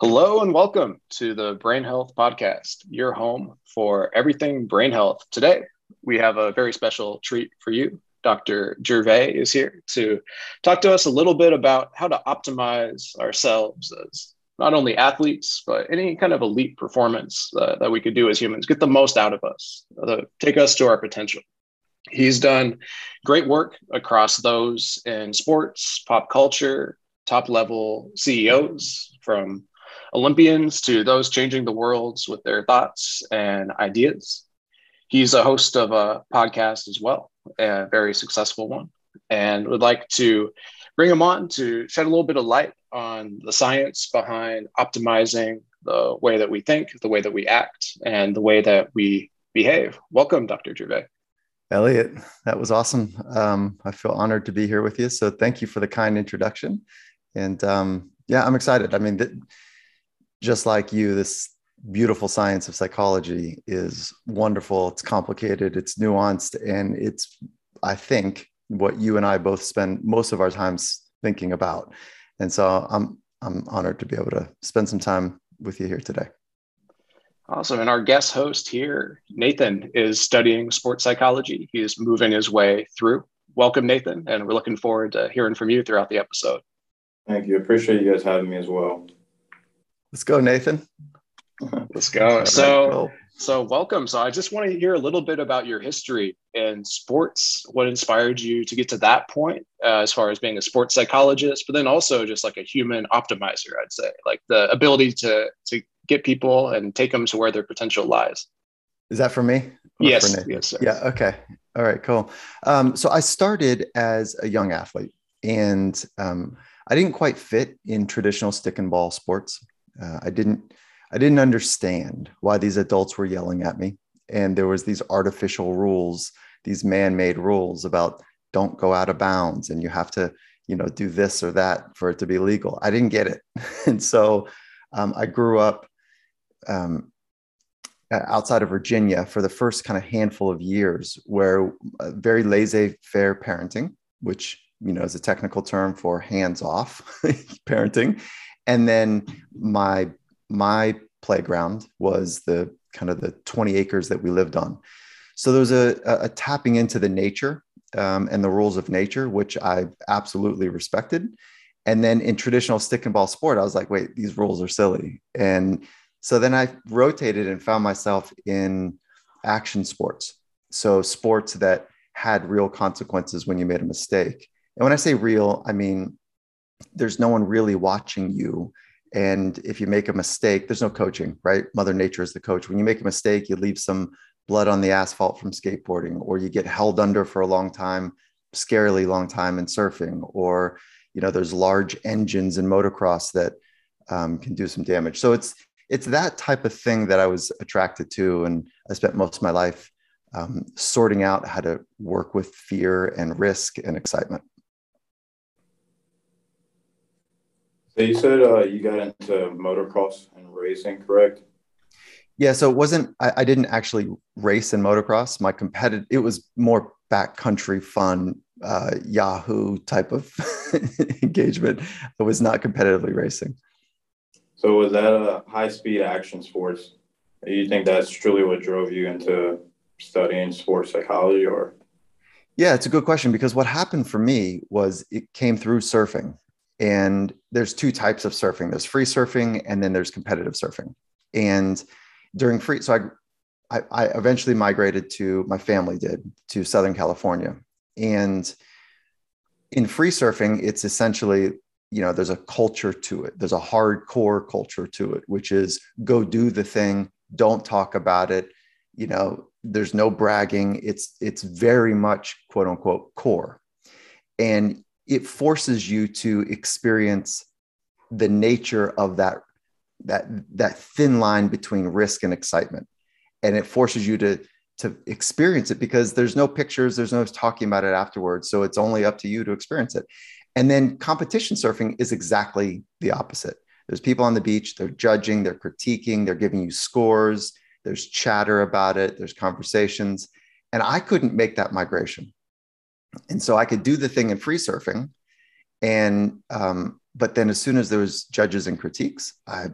Hello and welcome to the Brain Health Podcast, your home for everything brain health. Today, we have a very special treat for you. Dr. Gervais is here to talk to us a little bit about how to optimize ourselves as not only athletes, but any kind of elite performance uh, that we could do as humans, get the most out of us, uh, take us to our potential. He's done great work across those in sports, pop culture, top level CEOs from Olympians to those changing the worlds with their thoughts and ideas. He's a host of a podcast as well, a very successful one, and would like to bring him on to shed a little bit of light on the science behind optimizing the way that we think, the way that we act, and the way that we behave. Welcome, Dr. Gervais. Elliot, that was awesome. Um, I feel honored to be here with you. So thank you for the kind introduction. And um, yeah, I'm excited. I mean, th- just like you, this beautiful science of psychology is wonderful. It's complicated, it's nuanced, and it's, I think, what you and I both spend most of our times thinking about. And so I'm I'm honored to be able to spend some time with you here today. Awesome. And our guest host here, Nathan, is studying sports psychology. He is moving his way through. Welcome, Nathan. And we're looking forward to hearing from you throughout the episode. Thank you. Appreciate you guys having me as well. Let's go, Nathan. Let's go. So, so welcome. So, I just want to hear a little bit about your history in sports. What inspired you to get to that point, uh, as far as being a sports psychologist, but then also just like a human optimizer. I'd say, like the ability to to get people and take them to where their potential lies. Is that for me? Yes. For yes. Sir. Yeah. Okay. All right. Cool. Um, so I started as a young athlete, and um, I didn't quite fit in traditional stick and ball sports. Uh, I didn't I didn't understand why these adults were yelling at me, and there was these artificial rules, these man-made rules about don't go out of bounds, and you have to you know do this or that for it to be legal. I didn't get it, and so um, I grew up um, outside of Virginia for the first kind of handful of years, where uh, very laissez-faire parenting, which you know is a technical term for hands-off parenting and then my my playground was the kind of the 20 acres that we lived on. So there was a, a, tapping into the nature um, and the rules of nature which i absolutely respected. And then in traditional stick and ball sport i was like wait these rules are silly. And so then i rotated and found myself in action sports. So sports that had real consequences when you made a mistake. And when i say real i mean there's no one really watching you. And if you make a mistake there's no coaching right? Mother nature is the coach. When you make a mistake you leave some blood on the asphalt from skateboarding or you get held under for a long time scarily long time in surfing or you know there's large engines in motocross that um, can do some damage. So it's it's that type of thing that i was attracted to and i spent most of my life um, sorting out how to work with fear and risk and excitement So you said uh, you got into motocross and racing, correct? Yeah, so it wasn't. I, I didn't actually race in motocross. My competitive, it was more backcountry fun, uh, Yahoo type of engagement. It was not competitively racing. So was that a high speed action sports? Do you think that's truly what drove you into studying sports psychology, or? Yeah, it's a good question because what happened for me was it came through surfing. And there's two types of surfing there's free surfing and then there's competitive surfing. And during free, so I, I, I eventually migrated to, my family did, to Southern California. And in free surfing, it's essentially, you know, there's a culture to it. There's a hardcore culture to it, which is go do the thing, don't talk about it. You know, there's no bragging. It's it's very much quote unquote core. And it forces you to experience the nature of that that that thin line between risk and excitement. And it forces you to to experience it because there's no pictures there's no talking about it afterwards. So it's only up to you to experience it. And then competition surfing is exactly the opposite. There's people on the beach they're judging they're critiquing they're giving you scores there's chatter about it there's conversations. And i couldn't make that migration and so I could do the thing in free surfing, and um, but then as soon as there was judges and critiques, I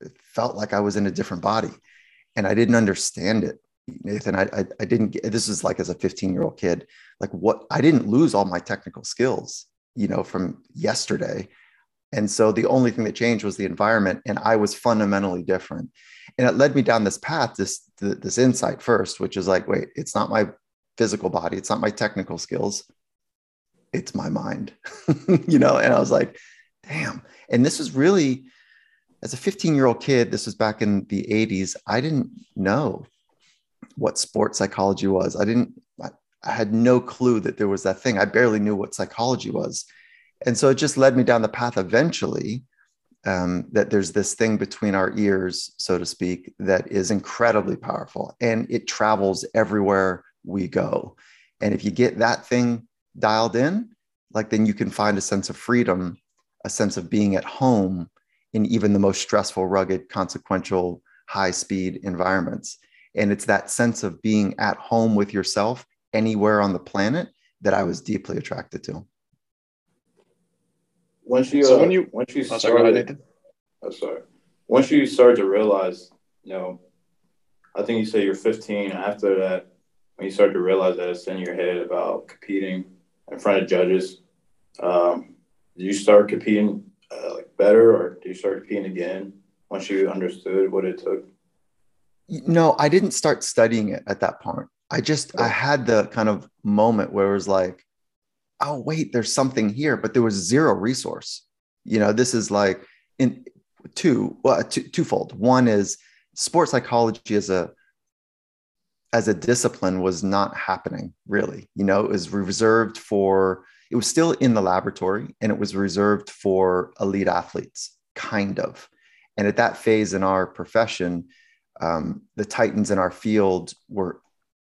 it felt like I was in a different body and I didn't understand it. Nathan, I, I, I didn't this is like as a 15 year old kid, like what, I didn't lose all my technical skills, you know, from yesterday. And so the only thing that changed was the environment and I was fundamentally different. And it led me down this path, this, this insight first, which is like, wait, it's not my physical body. It's not my technical skills. It's my mind, you know? And I was like, damn. And this was really, as a 15 year old kid, this was back in the 80s, I didn't know what sports psychology was. I didn't, I had no clue that there was that thing. I barely knew what psychology was. And so it just led me down the path eventually um, that there's this thing between our ears, so to speak, that is incredibly powerful and it travels everywhere we go. And if you get that thing dialed in, like then you can find a sense of freedom, a sense of being at home in even the most stressful, rugged, consequential, high speed environments. And it's that sense of being at home with yourself anywhere on the planet that I was deeply attracted to. Once you, so uh, when you, once you started, sorry, oh, sorry. Once you started to realize, you know, I think you say you're 15. After that, when you start to realize that it's in your head about competing in front of judges, um, did you start competing uh, like better, or do you start competing again once you understood what it took? No, I didn't start studying it at that point. I just I had the kind of moment where it was like, oh wait, there's something here, but there was zero resource. You know, this is like in two well two, twofold. One is sports psychology as a as a discipline was not happening really. You know, it was reserved for it was still in the laboratory and it was reserved for elite athletes, kind of. And at that phase in our profession, um, the titans in our field were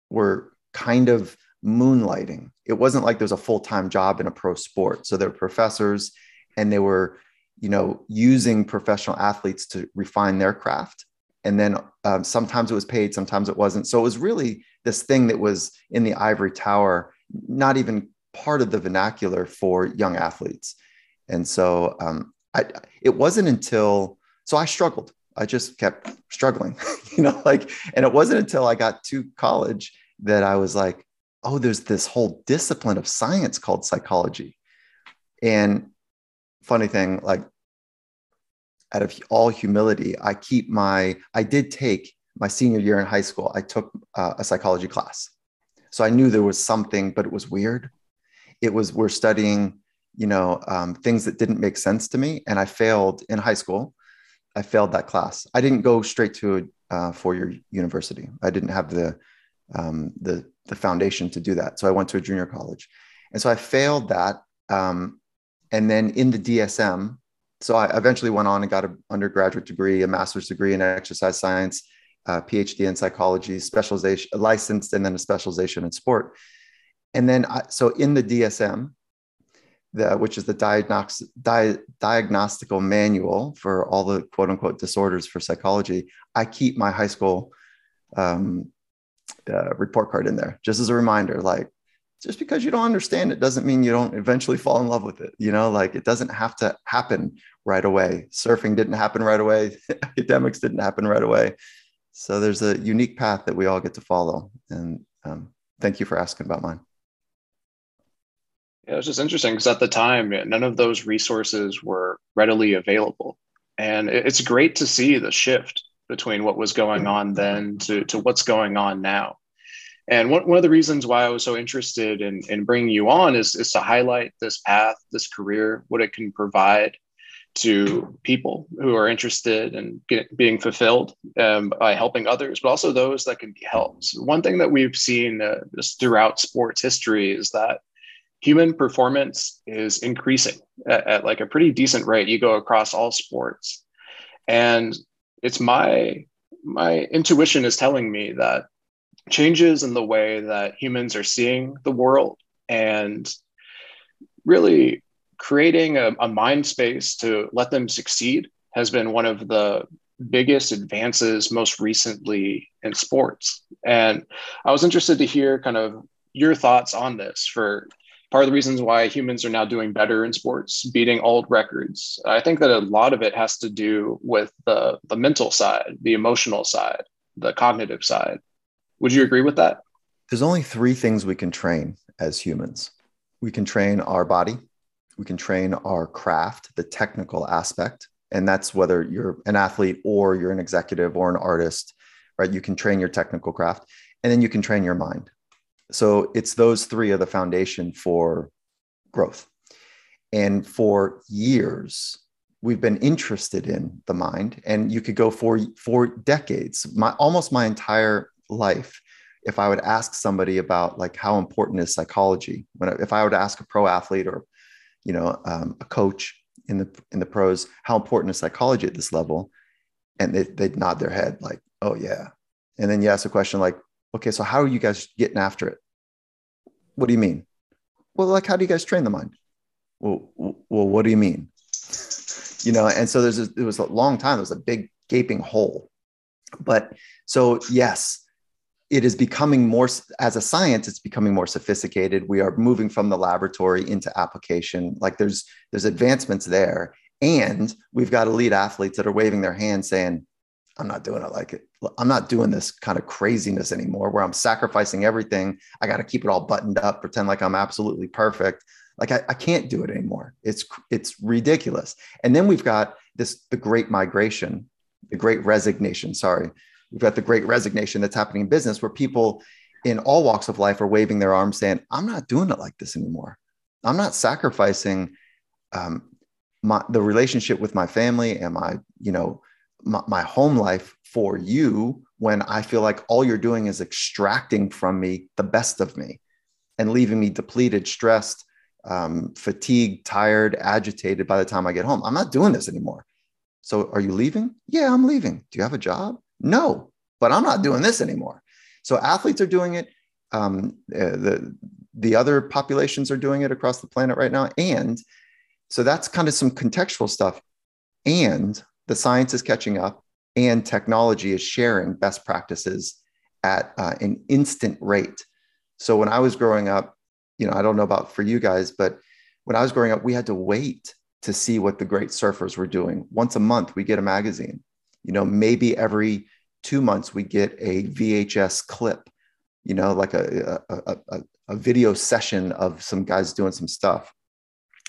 were kind of moonlighting. It wasn't like there's a full time job in a pro sport. So they're professors, and they were, you know, using professional athletes to refine their craft. And then um, sometimes it was paid, sometimes it wasn't. So it was really this thing that was in the ivory tower, not even part of the vernacular for young athletes. And so um, I, it wasn't until, so I struggled. I just kept struggling, you know, like, and it wasn't until I got to college that I was like, oh, there's this whole discipline of science called psychology. And funny thing, like, out of all humility, I keep my, I did take my senior year in high school, I took uh, a psychology class. So I knew there was something, but it was weird. It was we're studying you know um, things that didn't make sense to me and i failed in high school. I failed that class. I didn't go straight to a uh, four-year university. I didn't have the um, the the foundation to do that. So i went to a junior college. And so i failed that um, and then in the dsm so i eventually went on and got an undergraduate degree a master's degree in exercise science uh, phd in psychology specialization licensed and then a specialization in sport and then, I, so in the DSM, the, which is the diagnostic, di, diagnostical manual for all the quote unquote disorders for psychology, I keep my high school um, uh, report card in there just as a reminder. Like, just because you don't understand it doesn't mean you don't eventually fall in love with it. You know, like it doesn't have to happen right away. Surfing didn't happen right away, academics didn't happen right away. So there's a unique path that we all get to follow. And um, thank you for asking about mine. Yeah, it was just interesting because at the time, none of those resources were readily available. And it's great to see the shift between what was going on then to, to what's going on now. And one, one of the reasons why I was so interested in, in bringing you on is, is to highlight this path, this career, what it can provide to people who are interested in get, being fulfilled um, by helping others, but also those that can be helped. So one thing that we've seen uh, just throughout sports history is that human performance is increasing at, at, like a pretty decent rate. You go across all sports, and it's my my intuition is telling me that changes in the way that humans are seeing the world and really creating a, a mind space to let them succeed has been one of the biggest advances most recently in sports. And I was interested to hear kind of your thoughts on this for part of the reasons why humans are now doing better in sports, beating old records. I think that a lot of it has to do with the, the mental side, the emotional side, the cognitive side. Would you agree with that? There's only three things we can train as humans we can train our body, we can train our craft, the technical aspect. And that's whether you're an athlete or you're an executive or an artist, right? You can train your technical craft and then you can train your mind so it's those three are the foundation for growth. And for years, we've been interested in the mind, and you could go for for decades, my almost my entire life. If I would ask somebody about like how important is psychology, when if I would ask a pro athlete or you know um, a coach in the in the pros how important is psychology at this level, and they, they'd nod their head like, oh yeah. And then you ask a question like, okay, so how are you guys getting after it? What do you mean? Well, like, how do you guys train the mind? Well, well, what do you mean? You know, and so there's a, it was a long time. There was a big gaping hole. But so yes, it is becoming more as a science. It's becoming more sophisticated. We are moving from the laboratory into application. Like there's there's advancements there, and we've got elite athletes that are waving their hands saying, I'm not doing it like it. I'm not doing this kind of craziness anymore where I'm sacrificing everything. I got to keep it all buttoned up, pretend like I'm absolutely perfect. Like I, I can't do it anymore. It's it's ridiculous. And then we've got this the great migration, the great resignation. Sorry, we've got the great resignation that's happening in business where people in all walks of life are waving their arms, saying, "I'm not doing it like this anymore. I'm not sacrificing um, my the relationship with my family and my you know." my, my home life for you when I feel like all you're doing is extracting from me the best of me and leaving me depleted, stressed, um, fatigued, tired, agitated by the time I get home. I'm not doing this anymore. So are you leaving? Yeah, I'm leaving. Do you have a job? No, but I'm not doing this anymore. So athletes are doing it. Um, uh, the the other populations are doing it across the planet right now, and so that's kind of some contextual stuff. And the science is catching up and technology is sharing best practices at uh, an instant rate. So when I was growing up, you know, I don't know about for you guys, but when I was growing up, we had to wait to see what the great surfers were doing. Once a month, we get a magazine. You know, maybe every two months, we get a VHS clip, you know, like a, a, a, a video session of some guys doing some stuff.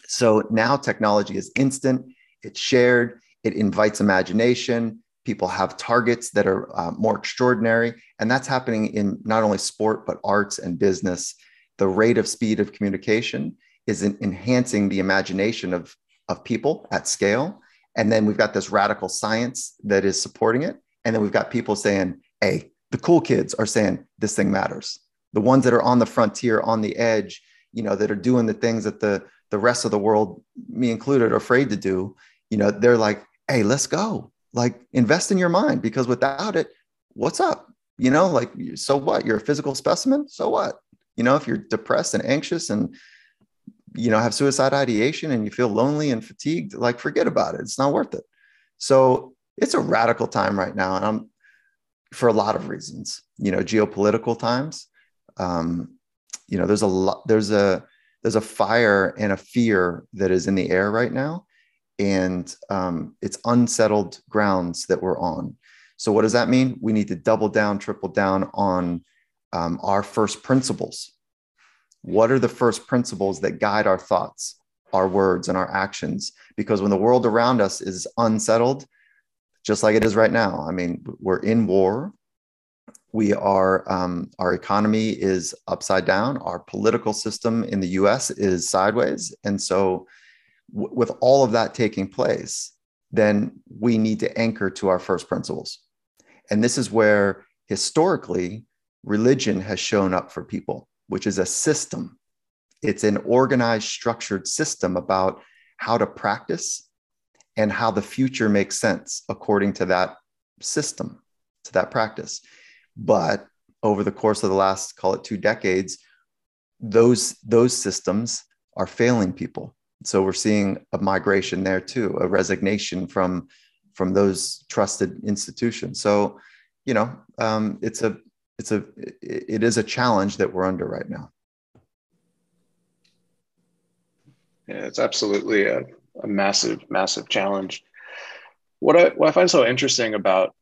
So now technology is instant, it's shared, it invites imagination. People have targets that are uh, more extraordinary. And that's happening in not only sport, but arts and business. The rate of speed of communication is enhancing the imagination of, of people at scale. And then we've got this radical science that is supporting it. And then we've got people saying, hey, the cool kids are saying this thing matters. The ones that are on the frontier, on the edge, you know, that are doing the things that the, the rest of the world, me included, are afraid to do, you know, they're like, hey, let's go. Like invest in your mind because without it, what's up? You know, like, so what? You're a physical specimen. So what? You know, if you're depressed and anxious and, you know, have suicide ideation and you feel lonely and fatigued, like forget about it. It's not worth it. So it's a radical time right now. And I'm, for a lot of reasons, you know, geopolitical times. Um, you know, there's a lot, there's a, there's a fire and a fear that is in the air right now and um, it's unsettled grounds that we're on. So, what does that mean? We need to double down, triple down on um, our first principles. What are the first principles that guide our thoughts, our words, and our actions? Because when the world around us is unsettled, just like it is right now, I mean, we're in war. We are, um, our economy is upside down. Our political system in the US is sideways. And so, w- with all of that taking place, then we need to anchor to our first principles. And this is where historically religion has shown up for people, which is a system. It's an organized, structured system about how to practice and how the future makes sense according to that system, to that practice. But over the course of the last, call it two decades, those, those systems are failing people so we're seeing a migration there too, a resignation from from those trusted institutions. So, you know, um, it's a it's a it is a challenge that we're under right now. Yeah, it's absolutely a, a massive, massive challenge. What I, what I find so interesting about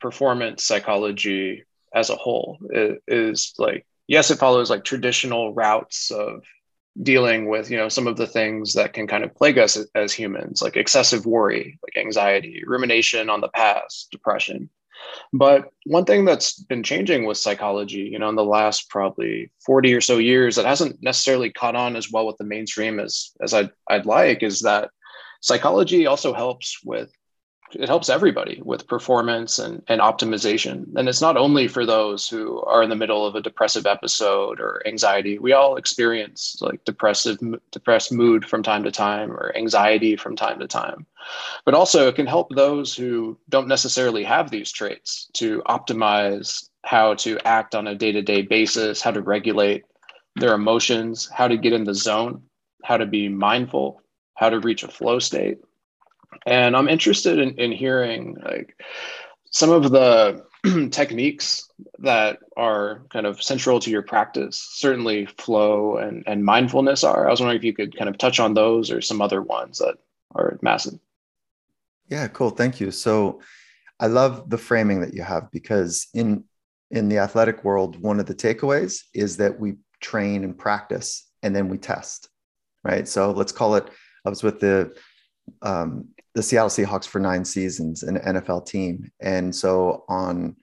performance psychology as a whole is, is like, yes, it follows like traditional routes of dealing with you know some of the things that can kind of plague us as, humans like excessive worry like anxiety rumination on the past depression but one thing that's been changing with psychology, you know, in the last probably 40 or so years that hasn't necessarily caught on as well with the mainstream as as I'd, I'd like is that psychology also helps with it helps everybody with performance and, and optimization. And it's not only for those who are in the middle of a depressive episode or anxiety. We all experience like depressive, depressed mood from time to time or anxiety from time to time. But also, it can help those who don't necessarily have these traits to optimize how to act on a day to day basis, how to regulate their emotions, how to get in the zone, how to be mindful, how to reach a flow state. And i'm interested in, in hearing like some of the techniques that are kind of central to your practice. Certainly flow and, and mindfulness are. I was wondering if you could kind of touch on those or some other ones that are massive. Yeah cool. Thank you. So i love the framing that you have because in in the athletic world one of the takeaways is that we train and practice and then we test right? So let's call it i was with the um, the Seattle Seahawks for nine seasons, an NFL team. And so on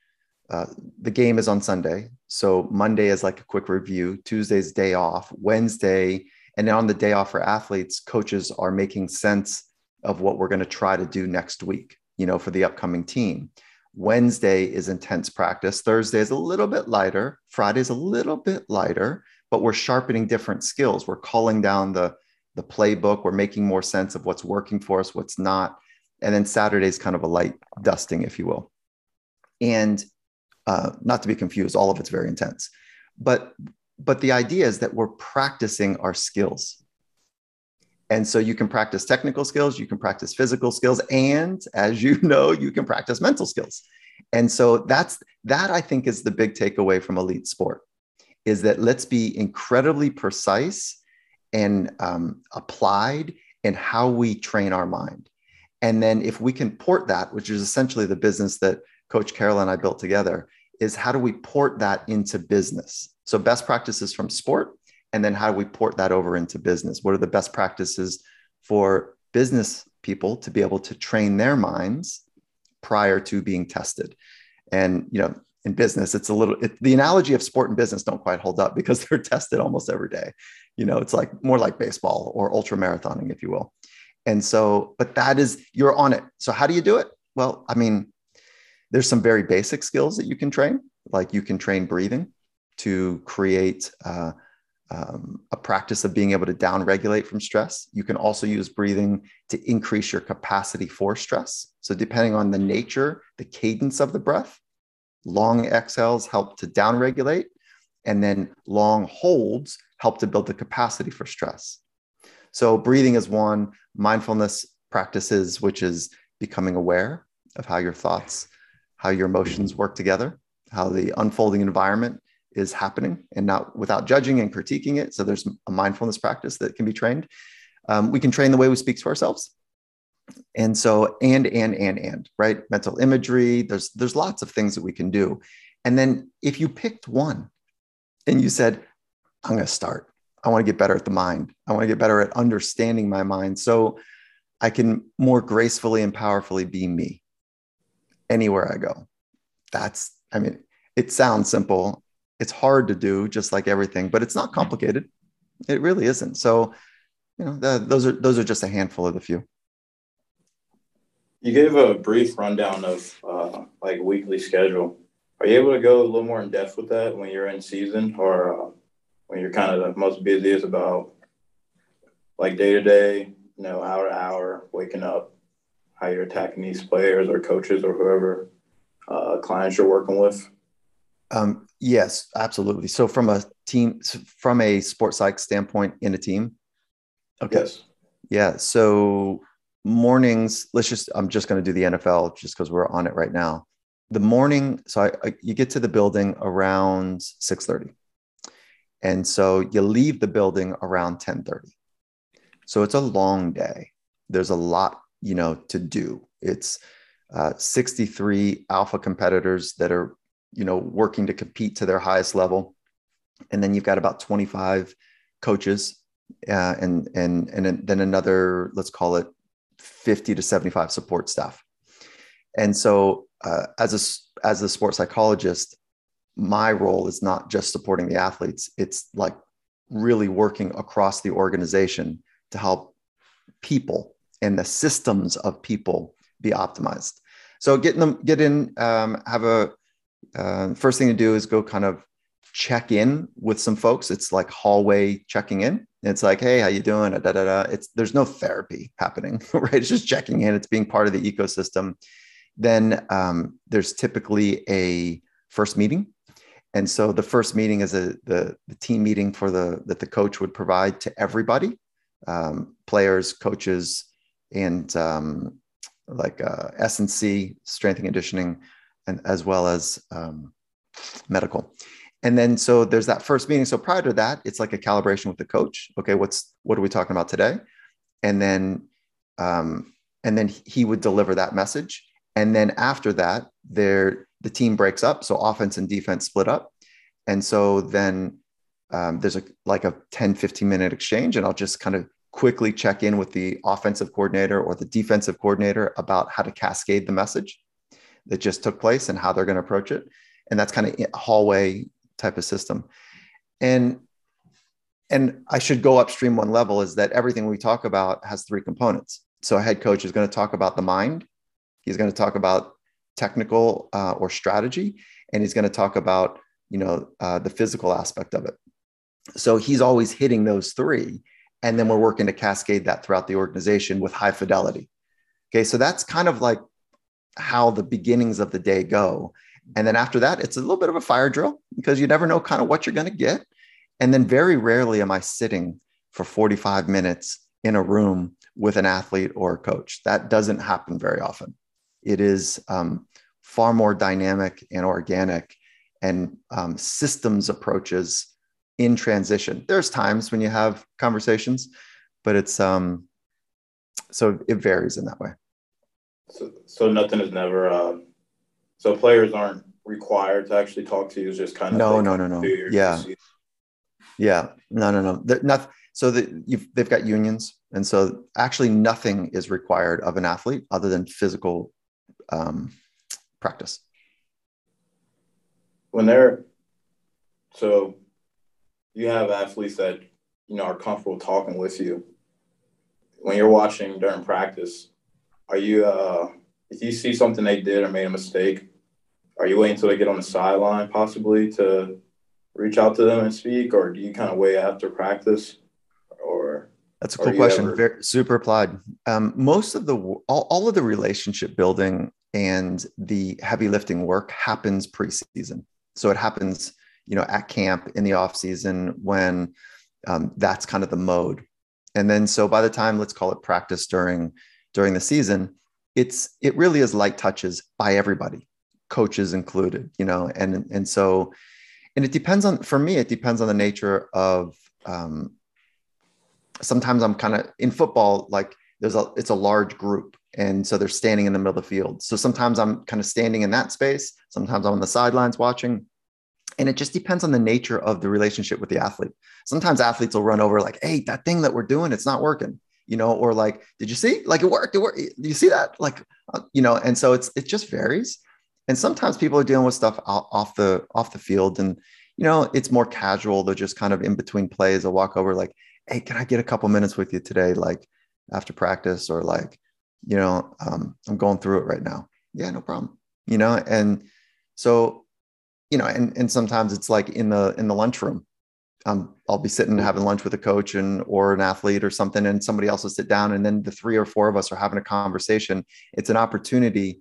uh, the game is on Sunday. So Monday is like a quick review, Tuesday's day off, Wednesday, and on the day off for athletes, coaches are making sense of what we're going to try to do next week, you know, for the upcoming team. Wednesday is intense practice. Thursday is a little bit lighter. Friday is a little bit lighter, but we're sharpening different skills. We're calling down the the playbook. We're making more sense of what's working for us, what's not. And then Saturday is kind of a light dusting, if you will. And uh, not to be confused, all of it's very intense. But but the idea is that we're practicing our skills. And so you can practice technical skills, you can practice physical skills, and as you know, you can practice mental skills. And so that's that I think is the big takeaway from elite sport is that let's be incredibly precise and um, applied in how we train our mind. And then if we can port that, which is essentially the business that Coach Carroll and I built together, is how do we port that into business? So best practices from sport, and then how do we port that over into business? What are the best practices for business people to be able to train their minds prior to being tested? And you know, in business, it's a little it, the analogy of sport and business don't quite hold up because they're tested almost every day you know it's like more like baseball or ultra marathoning if you will. And so but that is you're on it. So how do you do it? Well i mean there's some very basic skills that you can train. Like you can train breathing to create uh, um, a practice of being able to down regulate from stress. You can also use breathing to increase your capacity for stress. So depending on the nature the cadence of the breath long exhales help to down regulate. And then long holds help to build the capacity for stress. So, breathing is one, mindfulness practices, which is becoming aware of how your thoughts, how your emotions work together, how the unfolding environment is happening, and not without judging and critiquing it. So, there's a mindfulness practice that can be trained. Um, we can train the way we speak to ourselves. And so, and, and, and, and, right? Mental imagery, there's, there's lots of things that we can do. And then if you picked one and you said, I'm going to start. I want to get better at the mind. I want to get better at understanding my mind so I can more gracefully and powerfully be me anywhere I go. That's, I mean, it sounds simple. It's hard to do, just like everything, but it's not complicated. It really isn't. So, you know, the, those are those are just a handful of the few. You gave a brief rundown of uh, like weekly schedule. Are you able to go a little more in depth with that when you're in season, or uh, when you're kind of the most busiest about like day to day, you know, hour to hour, waking up, how you're attacking these players or coaches or whoever uh, clients you're working with? Um, yes, absolutely. So from a team, from a sports psych standpoint in a team. Okay. Yes. Yeah. So mornings, let's just, I'm just going to do the NFL just because we're on it right now. The morning, so I, I, you get to the building around 6:30. And so you leave the building around 10:30. So it's a long day. There's a lot, you know, to do. It's uh, 63 alpha competitors that are, you know, working to compete to their highest level. And then you've got about 25 coaches uh, and, and, and then another, let's call it 50 to 75 support staff. And so uh, as a, as a sports psychologist, my role is not just supporting the athletes. It's like really working across the organization to help people and the systems of people be optimized. So getting them get in, um, have a uh, first thing to do is go kind of check in with some folks. It's like hallway checking in. It's like, hey, how you doing? Da, da, da. It's there's no therapy happening, right? It's just checking in. It's being part of the ecosystem. Then um, there's typically a first meeting and so the first meeting is a the, the team meeting for the that the coach would provide to everybody, um, players, coaches, and um, like uh, S and C, strength and conditioning, and as well as um, medical. And then so there's that first meeting. So prior to that, it's like a calibration with the coach. Okay, what's what are we talking about today? And then um, and then he would deliver that message. And then after that, there the team breaks up. So offense and defense split up. And so then um, there's a like a 10, 15 minute exchange, and I'll just kind of quickly check in with the offensive coordinator or the defensive coordinator about how to cascade the message that just took place and how they're going to approach it. And that's kind of hallway type of system. And and I should go upstream one level is that everything we talk about has three components. So a head coach is going to talk about the mind. He's going to talk about technical uh, or strategy, and he's going to talk about you know uh, the physical aspect of it. So he's always hitting those three, and then we're working to cascade that throughout the organization with high fidelity. Okay, so that's kind of like how the beginnings of the day go. And then after that, it's a little bit of a fire drill because you never know kind of what you're going to get. And then very rarely am I sitting for 45 minutes in a room with an athlete or a coach. That doesn't happen very often it is um, far more dynamic and organic and um, systems approaches in transition. There's times when you have conversations, but it's um, so it varies in that way. So, so nothing is never. Uh, so players aren't required to actually talk to you. It's just kind of no, no, no, no. Yeah, yeah, no, no, no. They're not so that you've they've got unions, and so actually nothing is required of an athlete other than physical um, practice. When they're so, you have athletes that you know are comfortable talking with you. When you're watching during practice, are you uh, if you see something they did or made a mistake, are you waiting until they get on the sideline possibly to reach out to them and speak, or do you kind of wait after practice? Or that's a cool question. Ever... Very, super applied. Um, most of the all, all of the relationship building and the heavy lifting work happens preseason. So it happens, you know, at camp in the off season when um, that's kind of the mode. And then so by the time let's call it practice during during the season, it's it really is light touches by everybody, coaches included, you know, and and so and it depends on for me it depends on the nature of um, sometimes I'm kind of in football, like there's a, it's a large group. And so they're standing in the middle of the field. So sometimes I'm kind of standing in that space. Sometimes I'm on the sidelines watching. And it just depends on the nature of the relationship with the athlete. Sometimes athletes will run over like, Hey, that thing that we're doing, it's not working, you know, or like, did you see, like it worked, it worked. Do you see that? Like, uh, you know, and so it's, it just varies. And sometimes people are dealing with stuff off the, off the field and, you know, it's more casual. They're just kind of in between plays. They'll walk over like, hey can i get a couple minutes with you today like after practice or like you know um, i'm going through it right now yeah no problem you know and so you know and and sometimes it's like in the in the lunchroom um, I'll be sitting having lunch with a coach and or an athlete or something, and somebody else will sit down, and then the three or four of us are having a conversation. It's an opportunity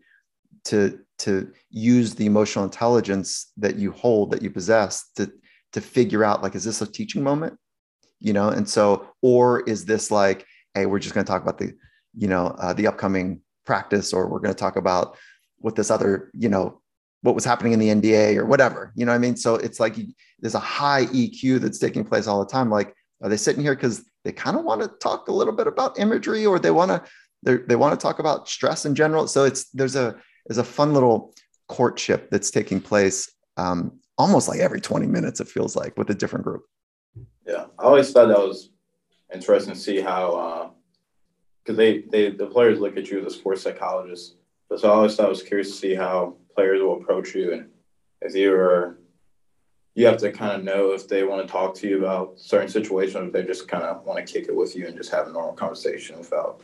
to to use the emotional intelligence that you hold, that you possess, to to figure out like, is this a teaching moment? you know and so or is this like hey we're just going to talk about the you know uh, the upcoming practice or we're going to talk about what this other you know what was happening in the nda or whatever you know what i mean so it's like there's a high eq that's taking place all the time like Are they sitting here because they kind of want to talk a little bit about imagery, or they want to they want to talk about stress in general? So it's there's a there's a fun little courtship that's taking place um, almost like every 20 minutes. It feels like with a different group. Yeah, I always thought that was interesting to see how because they they the players look at you as a sports psychologist. But so I always thought I was curious to see how players will approach you and if you are you have to kind of know if they want to talk to you about certain situations, if they just kind of want to kick it with you and just have a normal conversation without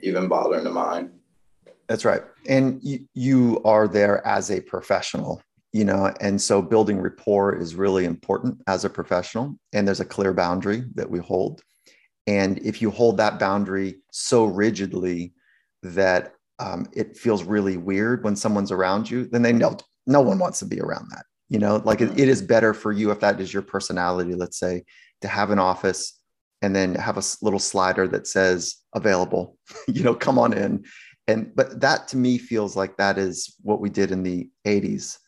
even bothering the mind. That's right. And you, you are there as a professional, you know, and so building rapport is really important as a professional. And there's a clear boundary that we hold. And if you hold that boundary so rigidly that um, it feels really weird when someone's around you, then they know no one wants to be around that you know? Like it, it is better for you if that is your personality let's say to have an office and then have a little slider that says available you know come on in. And but that to me feels like that is what we did in the 80s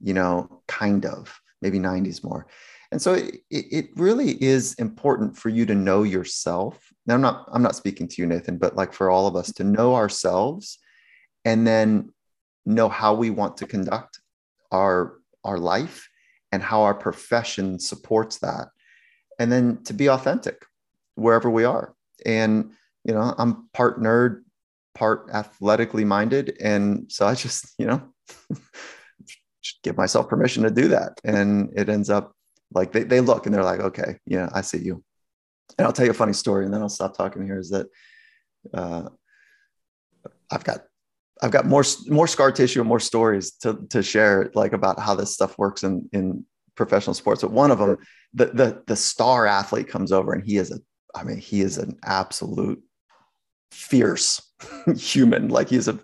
you know kind of maybe 90s more and so it, it really is important for you to know yourself. Now i'm not i'm not speaking to you nathan but like for all of us to know ourselves and then know how we want to conduct our our life and how our profession supports that. And then to be authentic wherever we are. And you know i'm part nerd part athletically minded. And so i just you know give myself permission to do that. And it ends up like they, they look and they're like okay yeah i see you and i'll tell you a funny story and then i'll stop talking here is that uh, i've got I've got more more scar tissue and more stories to to share, like about how this stuff works in in professional sports. But one of them, the the the star athlete comes over, and he is a, I mean, he is an absolute fierce human. Like he's a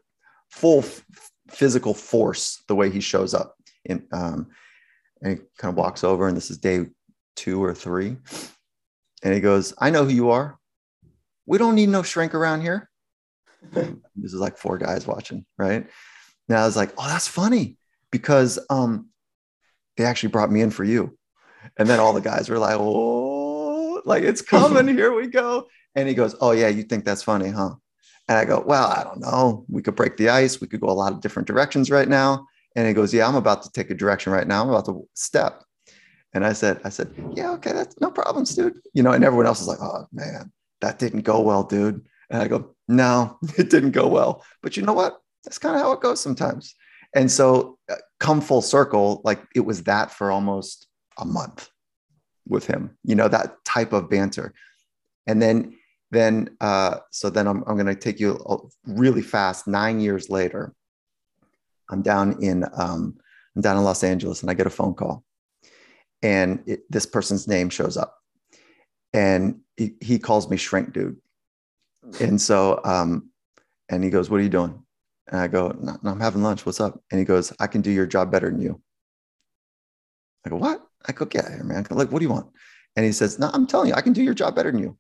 full f- physical force. The way he shows up, in um, and he kind of walks over, and this is day two or three, and he goes, "I know who you are. We don't need no shrink around here." this is like four guys watching, right? Now I was like, oh, that's funny because um, they actually brought me in for you. And then all the guys were like, oh, like it's coming. Here we go. And he goes, oh, yeah, you think that's funny, huh? And I go, well, I don't know. We could break the ice. We could go a lot of different directions right now. And he goes, yeah, I'm about to take a direction right now. I'm about to step. And I said, I said, yeah, okay, that's no problems, dude. You know, and everyone else is like, oh man, that didn't go well, dude. And I go, no, it didn't go well. But you know what? That's kind of how it goes sometimes. And so, uh, come full circle, like it was that for almost a month with him, you know, that type of banter. And then, then, uh, so then I'm, I'm going to take you really fast. Nine years later, I'm down in, um, I'm down in Los Angeles and I get a phone call and it, this person's name shows up and he, he calls me shrink dude and so, um, and he goes, What are you doing? And I go, no, no, I'm having lunch. What's up? And he goes, I can do your job better than you. I go, What? I go, Get here, man. Like, what do you want? And he says, No, I'm telling you, I can do your job better than you.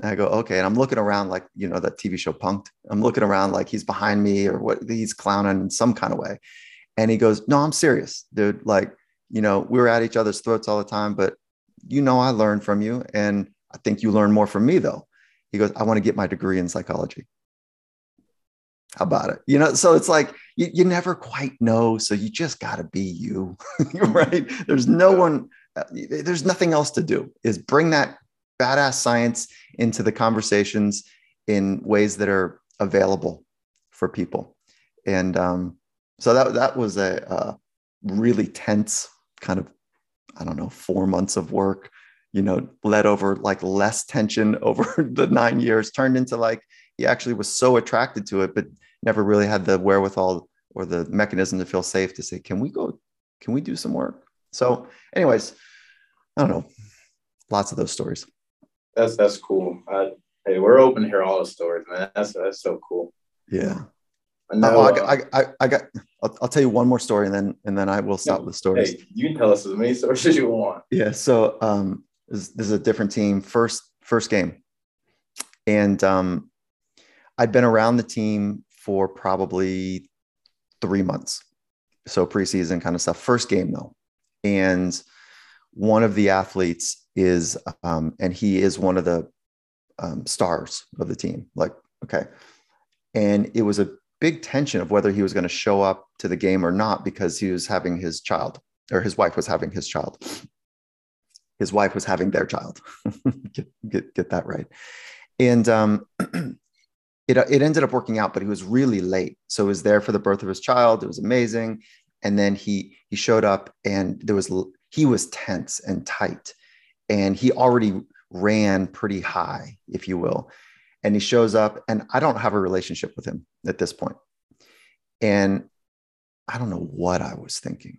And I go, Okay. And I'm looking around like, you know, that TV show Punked. I'm looking around like he's behind me or what he's clowning in some kind of way. And he goes, No, I'm serious, dude. Like, you know, we are at each other's throats all the time, but you know, I learned from you. And I think you learn more from me, though. He goes, I want to get my degree in psychology. How about it? You know, so it's like you, you never quite know. So you just got to be you, right? There's no one, uh, there's nothing else to do, is bring that badass science into the conversations in ways that are available for people. And um, so that, that was a, a really tense kind of, I don't know, four months of work you know, led over like less tension over the nine years, turned into like he actually was so attracted to it, but never really had the wherewithal or the mechanism to feel safe to say, can we go, can we do some work? So, anyways, I don't know. Lots of those stories. That's that's cool. I, hey, we're open to hear all the stories, man. That's that's so cool. Yeah. I know. Uh, I, I, I, got. I'll, I'll, tell you one more story, and then and then I will stop no, with stories. Hey, you can tell us as many stories as you want. Yeah. So, um, this, this is a different team. First first game, and um, I'd been around the team for probably three months, so preseason kind of stuff. First game though, and one of the athletes is, um, and he is one of the um, stars of the team. Like, okay. And it was a big tension of whether he was going to show up to the game or not because he was having his child or his wife was having his child. His wife was having their child. get, get, get that right. And um, it, it ended up working out, but he was really late. So he was there for the birth of his child. It was amazing. And then he he showed up and there was he was tense and tight. And he already ran pretty high, if you will. And he shows up, and I don't have a relationship with him at this point. And I don't know what I was thinking,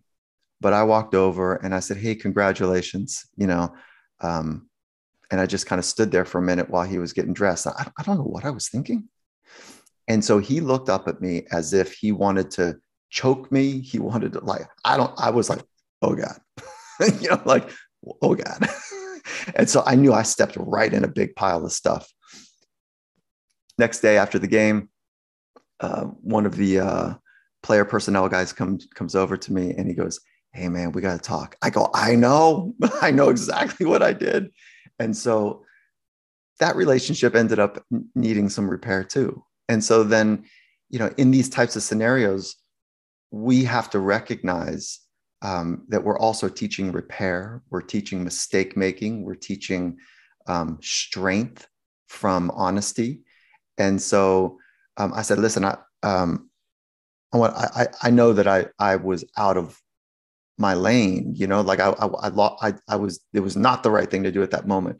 but I walked over and I said, Hey, congratulations, you know. Um, and I just kind of stood there for a minute while he was getting dressed. I, I don't know what I was thinking. And so he looked up at me as if he wanted to choke me. He wanted to, like, I don't, I was like, oh God, you know, like, oh God. and so I knew I stepped right in a big pile of stuff. Next day after the game, uh, one of the uh, player personnel guys comes comes over to me and he goes, "Hey man, we got to talk." I go, "I know, I know exactly what I did," and so that relationship ended up needing some repair too. And so then, you know, in these types of scenarios, we have to recognize um, that we're also teaching repair, we're teaching mistake making, we're teaching um, strength from honesty. And so um, I said, listen, I, um, I, want, I, I know that I, I was out of my lane, you know, like I, I, I, I was, it was not the right thing to do at that moment.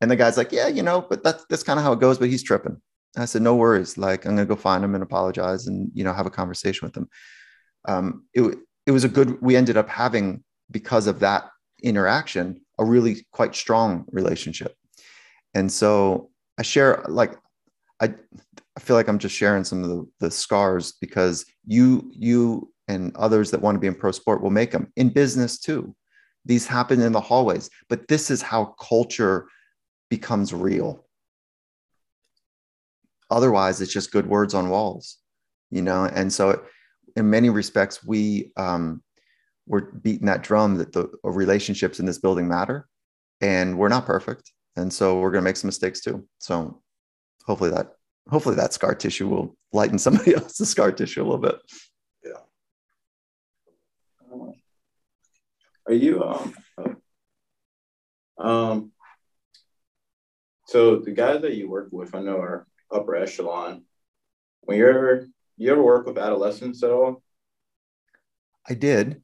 And the guy's like, yeah, you know, but that's, that's kind of how it goes, but he's tripping. I said, no worries. Like, I'm going to go find him and apologize and, you know, have a conversation with him. Um, it, it was a good, we ended up having, because of that interaction, a really quite strong relationship. And so I share, like, I, I feel like I'm just sharing some of the, the scars because you, you and others that want to be in pro sport will make them in business too. These happen in the hallways, but this is how culture becomes real. Otherwise, it's just good words on walls, you know? And so, in many respects, we, um, we're beating that drum that the relationships in this building matter and we're not perfect. And so we're going to make some mistakes too. So hopefully that, hopefully that scar tissue will lighten somebody else's scar tissue a little bit. Yeah. Are you, um, um, so the guys that you work with, I know are upper echelon. When you're you ever work with adolescents at all? I did.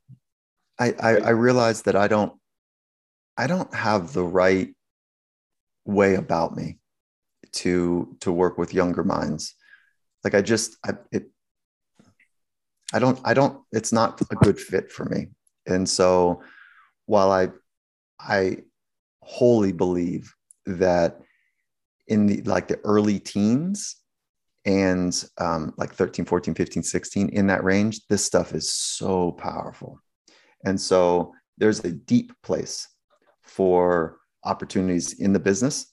I, I, I realized that I don't, I don't have the right way about me to to work with younger minds. Like I just, I, it, I don't, I don't. It's not a good fit for me. And so, while I, I wholly believe that in the like the early teens and um, like 13 14 15 16 in that range this stuff is so powerful. And so there's a deep place for opportunities in the business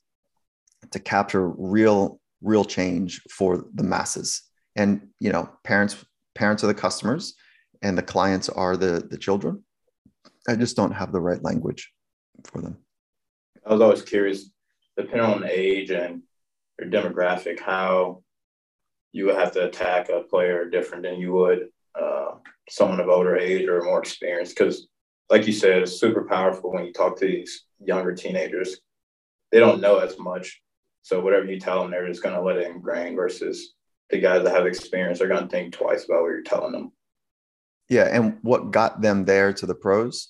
to capture real real change for the masses. And you know parents parents are the customers and the clients are the the children. I just don't have the right language for them. I was always curious depending on age and your demographic, how you would have to attack a player different than you would uh, someone of older age or more experienced. Because, like you said, it's super powerful when you talk to these younger teenagers. They don't know as much. So, whatever you tell them, they're just going to let it ingrain versus the guys that have experience they're going to think twice about what you're telling them. Yeah. And what got them there to the pros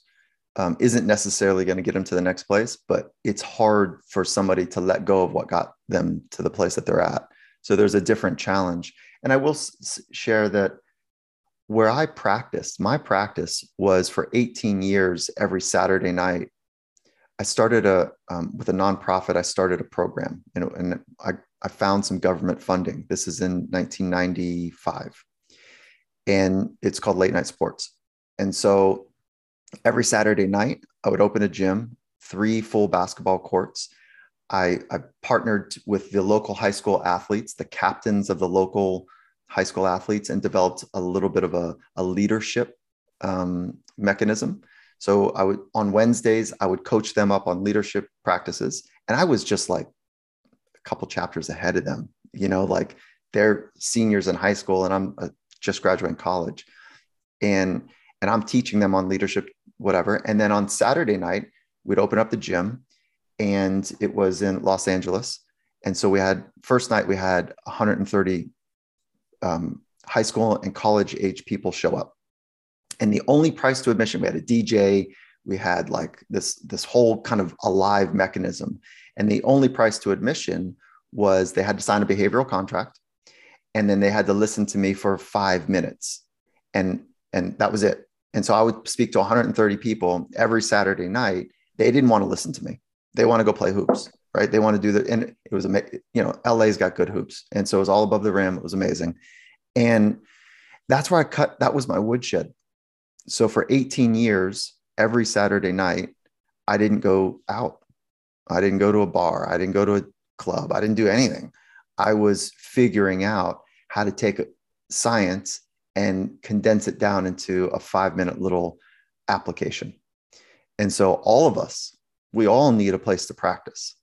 um, isn't necessarily going to get them to the next place, but it's hard for somebody to let go of what got them to the place that they're at. So there's a different challenge. And I will s- share that where I practiced, my practice was for 18 years every Saturday night. I started a um, with a nonprofit. I started a program, and, and I, I found some government funding. This is in 1995, and it's called Late Night Sports. And so every Saturday night, I would open a gym, three full basketball courts. I, I, partnered with the local high school athletes, the captains of the local high school athletes, and developed a little bit of a, a leadership um, mechanism So I would on Wednesdays, I would coach them up on leadership practices. And I was just like a couple chapters ahead of them, you know, like they're seniors in high school and I'm uh, just graduating college. And and I'm teaching them on leadership, whatever. And then on Saturday night, we'd open up the gym and it was in Los Angeles. And so we had first night we had 130 um, high school and college age people show up. And the only price to admission, we had a DJ, we had like this this whole kind of alive mechanism. And the only price to admission was they had to sign a behavioral contract and then they had to listen to me for 5 minutes. And and that was it. And so I would speak to 130 people every Saturday night. They didn't want to listen to me. They want to go play hoops, right? They want to do the, and it was, you know, LA's got good hoops. And so it was all above the rim. It was amazing. And that's where I cut, that was my woodshed. So for 18 years, every Saturday night, I didn't go out. I didn't go to a bar. I didn't go to a club. I didn't do anything. I was figuring out how to take science and condense it down into a five minute little application. And so all of us, we all need a place to practice.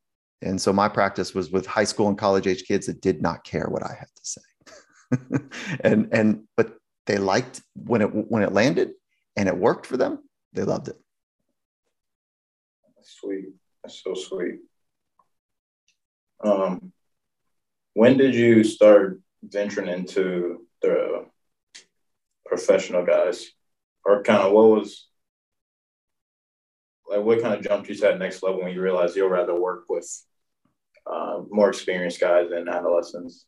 And so my practice was with high school and college age kids that did not care what I had to say. and and but they liked when it when it landed and it worked for them, they loved it. Sweet. That's so sweet. Um when did you start venturing into the professional guys, or kind of what was like what kind of jumped you to that next level when you realized you'll rather work with uh, more experienced guys than adolescents?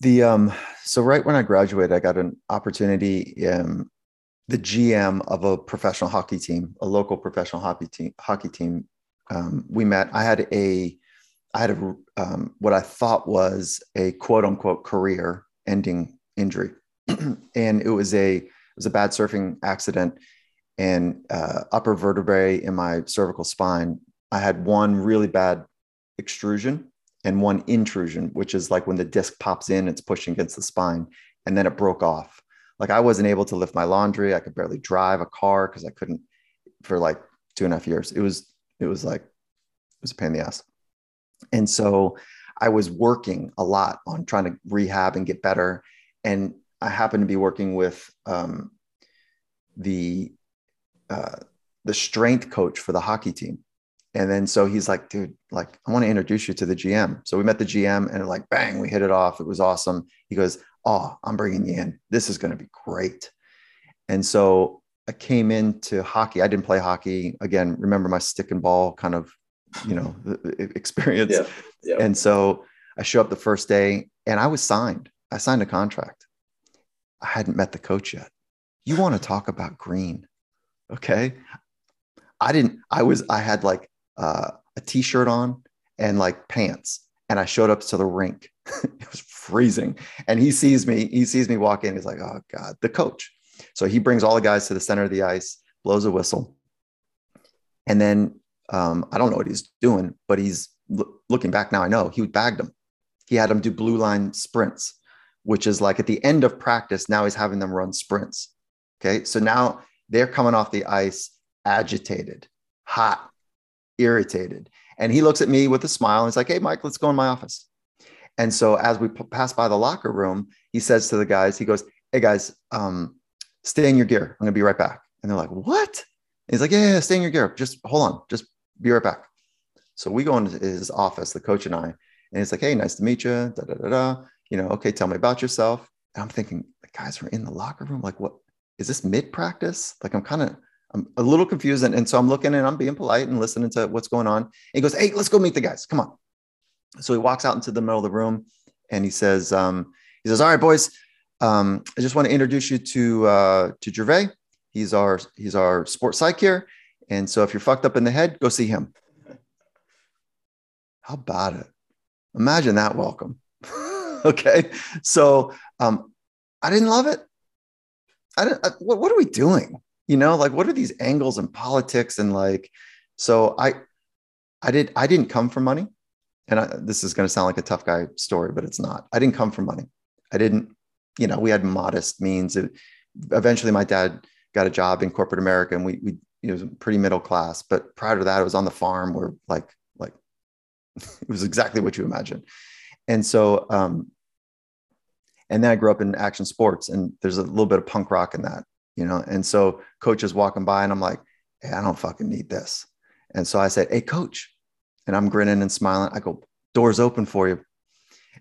The um, so right when I graduated, I got an opportunity. Um, the GM of a professional hockey team, a local professional hockey team, hockey team. Um, we met. I had a, I had a um, what I thought was a quote unquote career ending injury. and it was a it was a bad surfing accident and uh, upper vertebrae in my cervical spine. I had one really bad extrusion and one intrusion, which is like when the disc pops in, it's pushing against the spine, and then it broke off. Like I wasn't able to lift my laundry. I could barely drive a car because I couldn't for like two and a half years. It was it was like it was a pain in the ass. And so I was working a lot on trying to rehab and get better. And I happened to be working with um, the uh, the strength coach for the hockey team, and then so he's like, "Dude, like I want to introduce you to the GM." So we met the GM, and like, bang, we hit it off. It was awesome. He goes, "Oh, I'm bringing you in. This is going to be great." And so I came into hockey. I didn't play hockey again. Remember my stick and ball kind of, you know, experience. Yeah, yeah. And so I show up the first day, and I was signed. I signed a contract I hadn't met the coach yet. You want to talk about green. Okay. I didn't, I was, I had like uh, a t shirt on and like pants. And I showed up to the rink. it was freezing. And he sees me, he sees me walk in. He's like, oh God, the coach. So he brings all the guys to the center of the ice, blows a whistle. And then um, I don't know what he's doing, but he's lo- looking back now. I know he bagged him. He had him do blue line sprints which is like at the end of practice, now he's having them run sprints. Okay. So now they're coming off the ice agitated, hot, irritated. And he looks at me with a smile and he's like, Hey, Mike, let's go in my office. And so as we p- pass by the locker room, he says to the guys, he goes, Hey guys, um, stay in your gear. I'm gonna be right back. And they're like, What? And he's like, yeah, yeah, stay in your gear. Just hold on. Just be right back. So we go into his office, the coach and I, and he's like, Hey, nice to meet you. Da, da, da, da you know, okay, tell me about yourself. And I'm thinking, the guys are in the locker room. Like, what is this mid practice? Like, I'm kind of, I'm a little confused. And, and so I'm looking and I'm being polite and listening to what's going on. And he goes, Hey, let's go meet the guys. Come on. So he walks out into the middle of the room and he says, um, he says, all right, boys, um, I just want to introduce you to, uh, to Gervais. He's our, he's our sports psych here. And so if you're fucked up in the head, go see him. How about it? Imagine that welcome. okay. So um, I didn't love it. I didn't, I, what, what are we doing? You know, like what are these angles and politics and like, so I, I did, I didn't come for money. And I, this is going to sound like a tough guy story, but it's not. I didn't come for money. I didn't, you know, we had modest means. It, eventually my dad got a job in corporate America, and we we it was pretty middle class. But prior to that, it was on the farm where like like it was exactly what you imagine. And so, um, and then I grew up in action sports, and there's a little bit of punk rock in that, you know. And so, coaches walking by, and I'm like, hey, I don't fucking need this. And so I said, hey, coach, and I'm grinning and smiling. I go, doors open for you.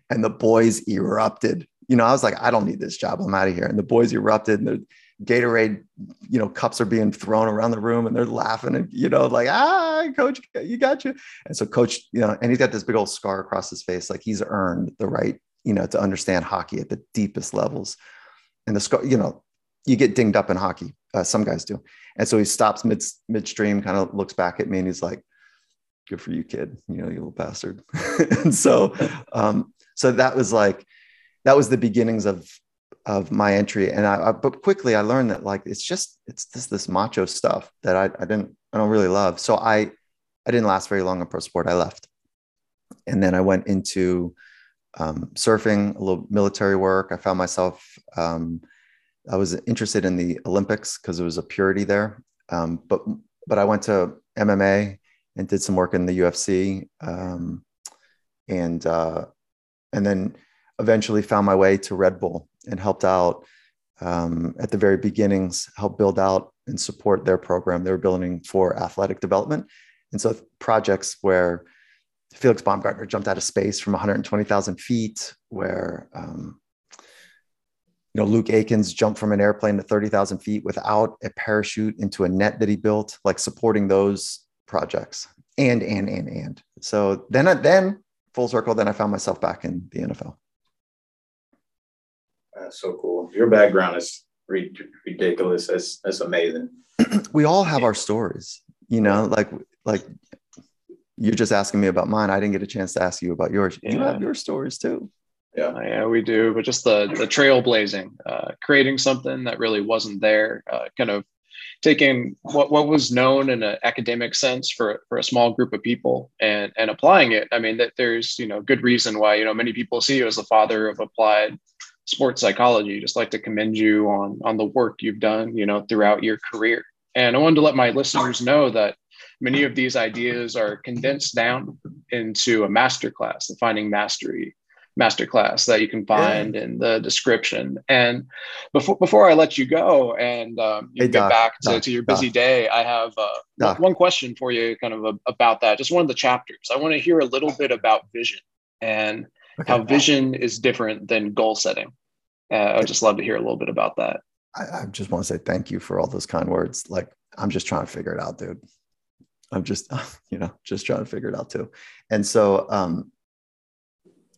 And the boys erupted. You know, I was like, I don't need this job. I'm out of here. And the boys erupted, and the Gatorade, you know, cups are being thrown around the room and they're laughing and, you know, like, ah, coach, you got you. And so coach, you know, and he's got this big old scar across his face. Like he's earned the right, you know, to understand hockey at the deepest levels. And the you know, you get dinged up in hockey. Uh, some guys do. And so he stops mid midstream, kind of looks back at me and he's like, good for you, kid, you know, you little bastard. and so, um, so that was like, that was the beginnings of of my entry and I, I, but quickly i learned that like it's just it's this this macho stuff that I, I didn't i don't really love so i i didn't last very long in pro sport i left and then i went into um, surfing a little military work i found myself um, i was interested in the olympics because there was a purity there um, but but i went to mma and did some work in the ufc um, and uh, and then eventually found my way to red bull and helped out um, at the very beginnings, helped build out and support their program. They were building for athletic development. And so projects where Felix Baumgartner jumped out of space from 120,000 feet, where um, you know Luke Aikins jumped from an airplane to 30,000 feet without a parachute into a net that he built, like supporting those projects. And and and and so then then full circle, then I found myself back in the NFL. That's so cool. Your background is ridiculous. That's that's amazing. we all have our stories, you know, like like you're just asking me about mine. I didn't get a chance to ask you about yours. Yeah. You have your stories too. Yeah, oh, yeah, we do. But just the the trailblazing, uh, creating something that really wasn't there, uh, kind of taking what, what was known in an academic sense for, for a small group of people and, and applying it. I mean, that there's, you know, good reason why, you know, many people see you as the father of applied sports psychology. Just like to commend you on on the work you've done, you know, throughout your career. And I wanted to let my listeners know that many of these ideas are condensed down into a masterclass, the Finding Mastery masterclass that you can find yeah. in the description. And before before I let you go and um, you hey, get doc, back to, doc, to your busy doc. day, I have uh, one question for you, kind of a, about that. Just one of the chapters. I want to hear a little bit about vision and okay. how vision is different than goal setting. Uh, I'd just love to hear a little bit about that. I, I just want to say thank you for all those kind words. Like, I'm just trying to figure it out, dude. I'm just, you know, just trying to figure it out too. And so, um,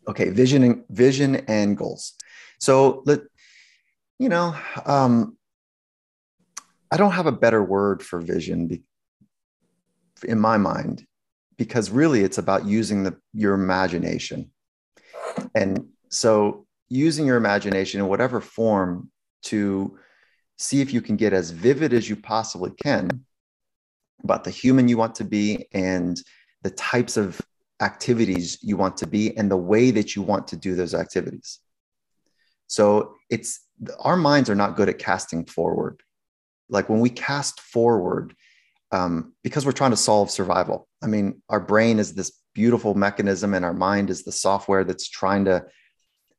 okay, vision and vision and goals. So let, you know, um, I don't have a better word for vision be, in my mind, because really it's about using the your imagination. And so using your imagination in whatever form to see if you can get as vivid as you possibly can about the human you want to be and the types of activities you want to be and the way that you want to do those activities. So it's our minds are not good at casting forward. Like when we cast forward, um, because we're trying to solve survival. I mean, our brain is this beautiful mechanism, and our mind is the software that's trying to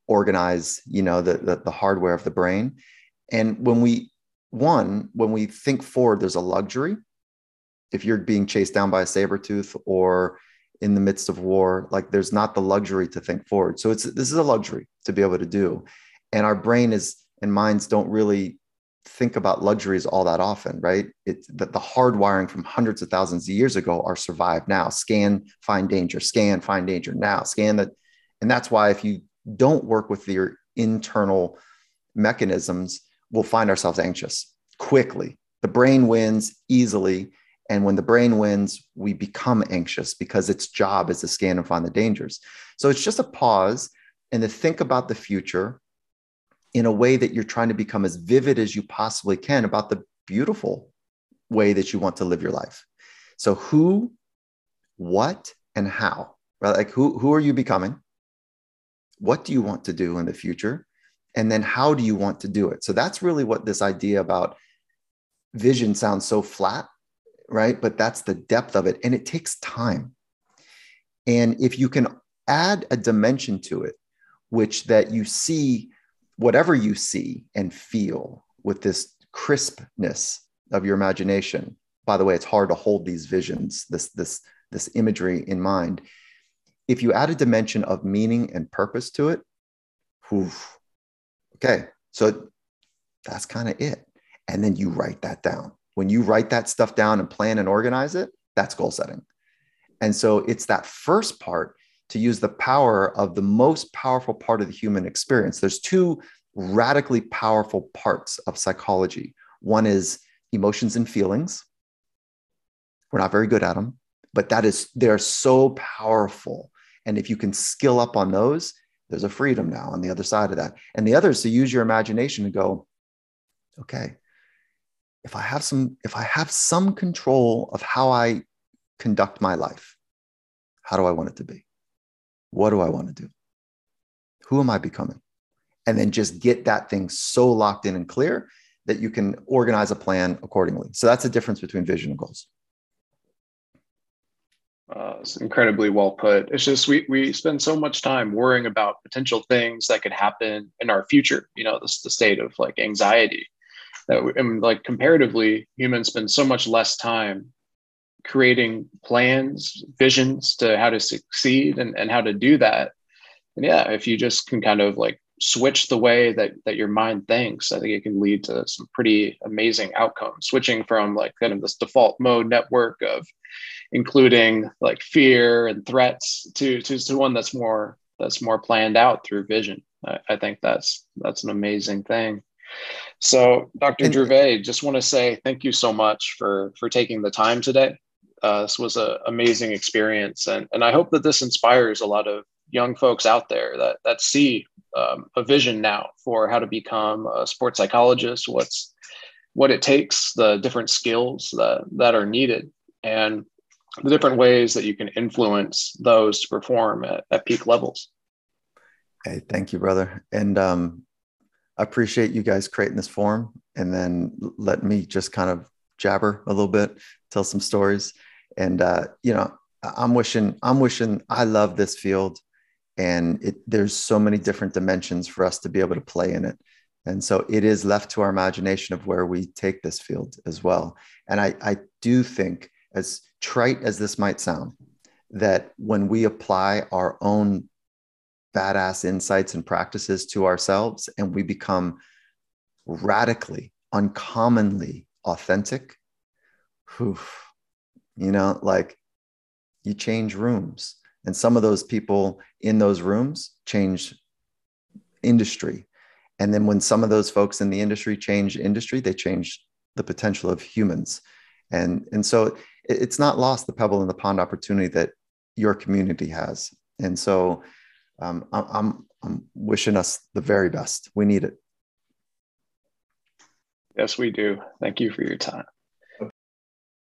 organize you know the, the, the hardware of the brain and when we one when we think forward there's a luxury if you're being chased down by a saber tooth or in the midst of war like there's not the luxury to think forward. So it's this is a luxury to be able to do. And our brain is and minds don't really think about luxuries all that often right? It's that the hardwiring from hundreds of thousands of years ago are survived now. Scan find danger. Scan find danger now. Scan that and that's why if you don't work with your internal mechanisms, we'll find ourselves anxious quickly. The brain wins easily. And when the brain wins, we become anxious because its job is to scan and find the dangers. So it's just a pause and to think about the future in a way that you're trying to become as vivid as you possibly can about the beautiful way that you want to live your life. So, who, what, and how, right? Like, who, who are you becoming? what do you want to do in the future and then how do you want to do it so that's really what this idea about vision sounds so flat, right? But that's the depth of it. And it takes time. And if you can add a dimension to it, which that you see whatever you see and feel with this crispness of your imagination. By the way, it's hard to hold these visions, this, this, this imagery in mind. If you add a dimension of meaning and purpose to it, whew, okay, so that's kind of it. And then you write that down. When you write that stuff down and plan and organize it, that's goal setting. And so it's that first part to use the power of the most powerful part of the human experience. There's two radically powerful parts of psychology. One is emotions and feelings. We're not very good at them, but that is they're so powerful. And if you can skill up on those, there's a freedom now on the other side of that. And the other is to use your imagination and go, okay, if I have some, if I have some control of how I conduct my life, how do I want it to be? What do I want to do? Who am I becoming? And then just get that thing so locked in and clear that you can organize a plan accordingly. So that's the difference between vision and goals. Uh, it's incredibly well put. It's just we we spend so much time worrying about potential things that could happen in our future. You know, this the state of like anxiety. That and like comparatively, humans spend so much less time creating plans, visions to how to succeed and, and how to do that. And yeah, if you just can kind of like switch the way that that your mind thinks, I think it can lead to some pretty amazing outcomes. Switching from like kind of this default mode network of including like fear and threats to to, to one that's more that's more planned out through vision. I, I think that's that's an amazing thing. So, Dr. And, Gervais, just want to say thank you so much for for taking the time today. Uh, this was an amazing experience, and and I hope that this inspires a lot of young folks out there that that see um, a vision now for how to become a sports psychologist, what's what it takes, the different skills that that are needed, and the different ways that you can influence those to perform at, at peak levels. Hey, thank you, brother, and um, appreciate you guys creating this forum, and then let me just kind of jabber a little bit, tell some stories. And uh, you know i'm wishing i'm wishing i love this field and it, there's so many different dimensions for us to be able to play in it. And so it is left to our imagination of where we take this field as well. And i, I do think as trite as this might sound that when we apply our own badass insights and practices to ourselves and we become radically uncommonly authentic. You know like you change rooms. And some of those people in those rooms change industry. And then when some of those folks in the industry change industry they change the potential of humans. And and so it's not lost the pebble in the pond opportunity that your community has. And so um, I'm, I'm wishing us the very best. We need it. Yes we do. Thank you for your time